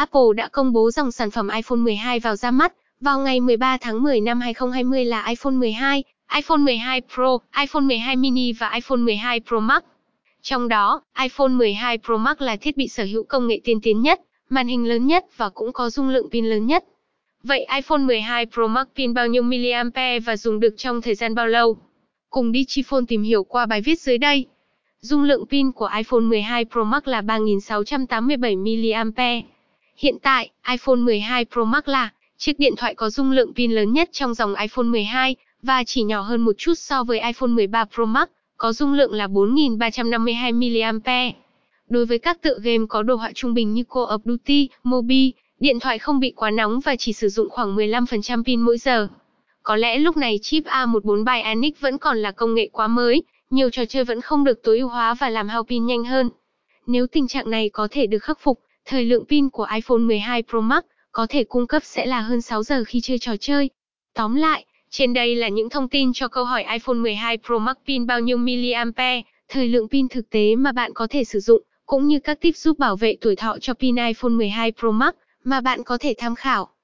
Apple đã công bố dòng sản phẩm iPhone 12 vào ra mắt. Vào ngày 13 tháng 10 năm 2020 là iPhone 12, iPhone 12 Pro, iPhone 12 mini và iPhone 12 Pro Max. Trong đó, iPhone 12 Pro Max là thiết bị sở hữu công nghệ tiên tiến nhất, màn hình lớn nhất và cũng có dung lượng pin lớn nhất. Vậy iPhone 12 Pro Max pin bao nhiêu mAh và dùng được trong thời gian bao lâu? Cùng đi Digiphone tìm hiểu qua bài viết dưới đây. Dung lượng pin của iPhone 12 Pro Max là 3687 mAh. Hiện tại, iPhone 12 Pro Max là chiếc điện thoại có dung lượng pin lớn nhất trong dòng iPhone 12 và chỉ nhỏ hơn một chút so với iPhone 13 Pro Max, có dung lượng là 4352 mAh. Đối với các tựa game có đồ họa trung bình như Call of Duty, Mobi, điện thoại không bị quá nóng và chỉ sử dụng khoảng 15% pin mỗi giờ. Có lẽ lúc này chip A14 Bionic vẫn còn là công nghệ quá mới, nhiều trò chơi vẫn không được tối ưu hóa và làm hao pin nhanh hơn. Nếu tình trạng này có thể được khắc phục, thời lượng pin của iPhone 12 Pro Max có thể cung cấp sẽ là hơn 6 giờ khi chơi trò chơi. Tóm lại, trên đây là những thông tin cho câu hỏi iPhone 12 Pro Max pin bao nhiêu mAh, thời lượng pin thực tế mà bạn có thể sử dụng, cũng như các tip giúp bảo vệ tuổi thọ cho pin iPhone 12 Pro Max mà bạn có thể tham khảo.